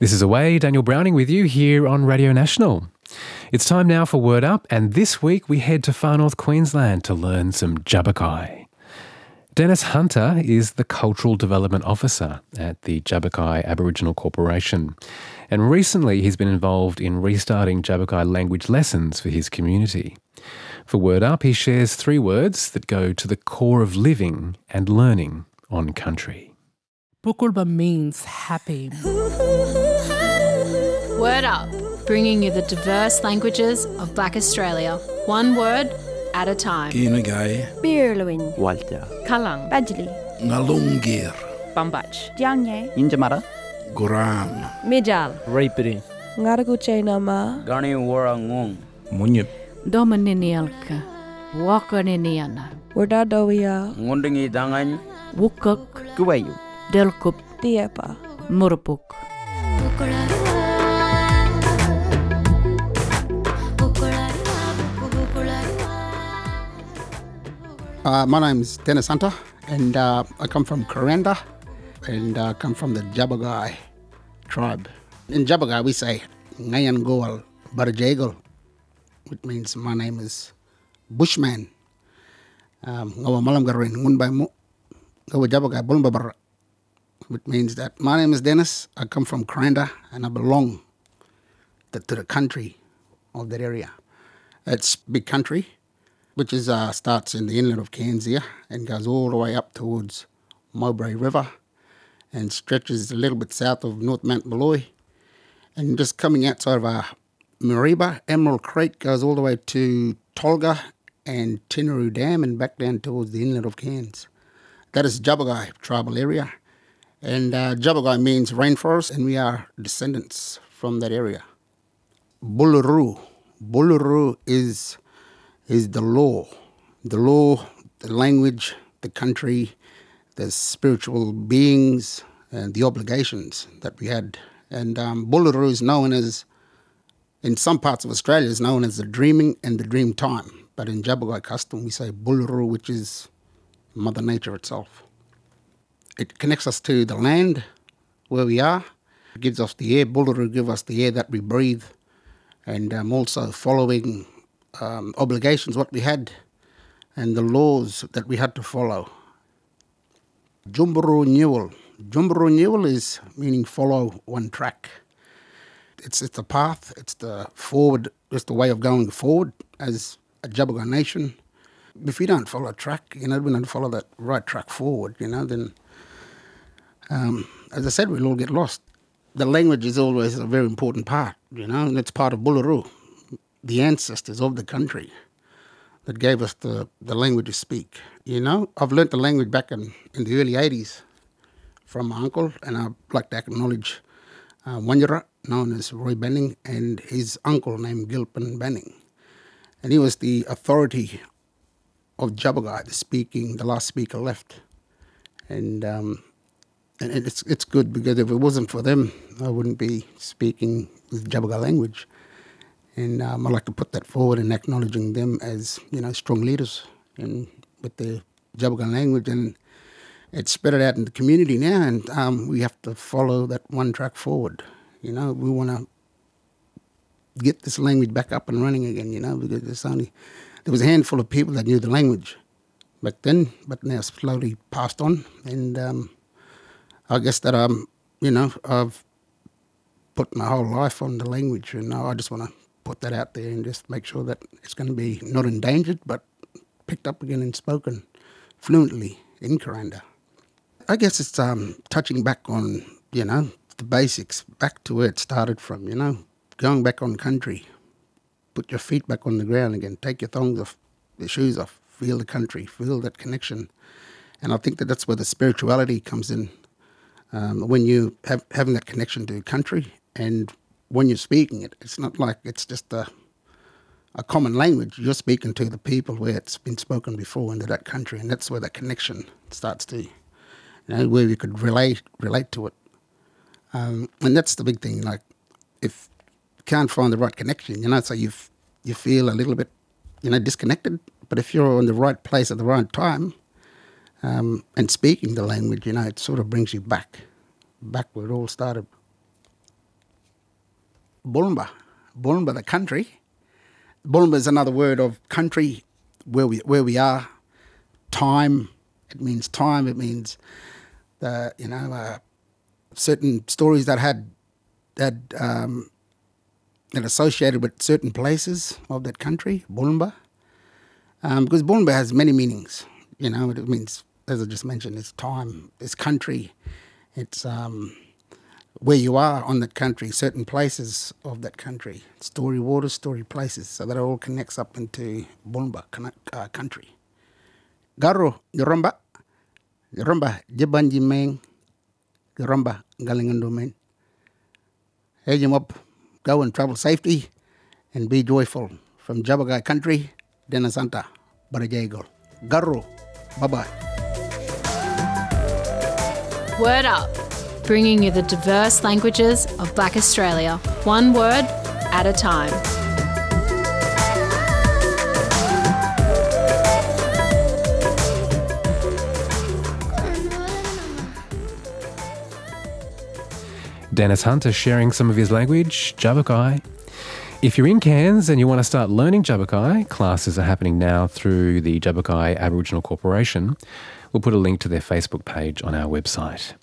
This is Awaye, Daniel Browning with you here on Radio National. It's time now for Word Up, and this week we head to far north Queensland to learn some Djabugay. Dennis Hunter is the Cultural Development Officer at the Djabugay Aboriginal Corporation, and recently he's been involved in restarting Djabugay language lessons for his community. For Word Up, he shares three words that go to the core of living and learning on country. Pukulba means happy. Word Up, bringing you the diverse languages of Black Australia, one word at a time. Kinagai, Birluin, Walter, Kalang, Badjali, Ngalungir, Bambach, Dianye, Injamara, Guram, Mijal, Raipiri, Ngaraguche Nama, Gani Warangung, Munyip, Domininialka, Wakaniniana, Wardadowia, Ngundingi Dangan, Wukuk, Kuwayu, Delkup, Diepa, Murupuk. Uh, my name is Dennis Hunter, and uh, I come from Kuranda, and uh, come from the Djabugay tribe. In Djabugay, we say Ngayan Goal Barjagal, which means my name is Bushman. Um, Ngawa malam mo, which means that my name is Dennis. I come from Kuranda, and I belong to the country of that area. It's big country which is uh, starts in the inlet of Cairns here and goes all the way up towards Mowbray River and stretches a little bit south of North Mount Molloy. And just coming outside of uh, Mareeba, Emerald Creek goes all the way to Tolga and Tinaroo Dam and back down towards the inlet of Cairns. That is Djabugay tribal area. And uh, Djabugay means rainforest, and we are descendants from that area. Buluru. Buluru is is the law, the law, the language, the country, the spiritual beings, and the obligations that we had. And um, Buluru is known as, in some parts of Australia, is known as the dreaming and the dream time. But in Djabugay custom, we say Buluru, which is Mother Nature itself. It connects us to the land where we are. It gives us the air. Buluru gives us the air that we breathe. And um, also following um, obligations, what we had, and the laws that we had to follow. Jumburu Newell. Jumburu Newell is meaning follow one track. It's it's the path, it's the forward, it's the way of going forward as a Djabugay nation. If we don't follow a track, you know, we don't follow that right track forward, you know, then, um, as I said, we'll all get lost. The language is always a very important part, you know, and it's part of Buluru the ancestors of the country that gave us the, the language to speak. You know, I've learnt the language back in, in the early 80s from my uncle, and I'd like to acknowledge uh, Wanyara, known as Roy Benning, and his uncle named Gilpin Benning. And he was the authority of Djabugay, the speaking, the last speaker left. And um, and it's it's good because if it wasn't for them, I wouldn't be speaking the Djabugay language. And um, I'd like to put that forward in acknowledging them as, you know, strong leaders in, with the Djabugay language. And it's spread it out in the community now, and um, we have to follow that one track forward. You know, we want to get this language back up and running again, you know, because there's only, there was a handful of people that knew the language back then, but now slowly passed on. And um, I guess that, um, you know, I've put my whole life on the language, and I just want to put that out there and just make sure that it's going to be not endangered but picked up again and spoken fluently in Kuranda. I guess it's um, touching back on, you know, the basics, back to where it started from, you know, going back on country. Put your feet back on the ground again, take your thongs off, your shoes off, feel the country, feel that connection. And I think that that's where the spirituality comes in. Um, when you have having that connection to country and when you're speaking it, it's not like it's just a a common language. You're speaking to the people where it's been spoken before into that country, and that's where that connection starts to, you know, where you could relate relate to it. Um, and that's the big thing. Like, if you can't find the right connection, you know, so you you feel a little bit, you know, disconnected. But if you're in the right place at the right time, um, and speaking the language, you know, it sort of brings you back, back where it all started. Bulumba. Bulumba, the country. Bulumba is another word of country, where we where we are. Time. It means time. It means the you know uh, certain stories that had that um, that associated with certain places of that country. Bulumba. Um, because Bulumba has many meanings. You know, it means, as I just mentioned, it's time, it's country, it's um, where you are on that country, certain places of that country, story waters, story places. So that all connects up into Bulumba uh, country. Garo, Yorumba, Yorumba, Jibanji Meng, Yorumba, Galingando Men. Hedge up, go and travel safely, and be joyful. From Djabugay country, Denasanta, Barajagol. Garo, bye bye. Word Up, bringing you the diverse languages of Black Australia, one word at a time. Dennis Hunter sharing some of his language, Djabugay. If you're in Cairns and you want to start learning Djabugay, classes are happening now through the Djabugay Aboriginal Corporation. We'll put a link to their Facebook page on our website.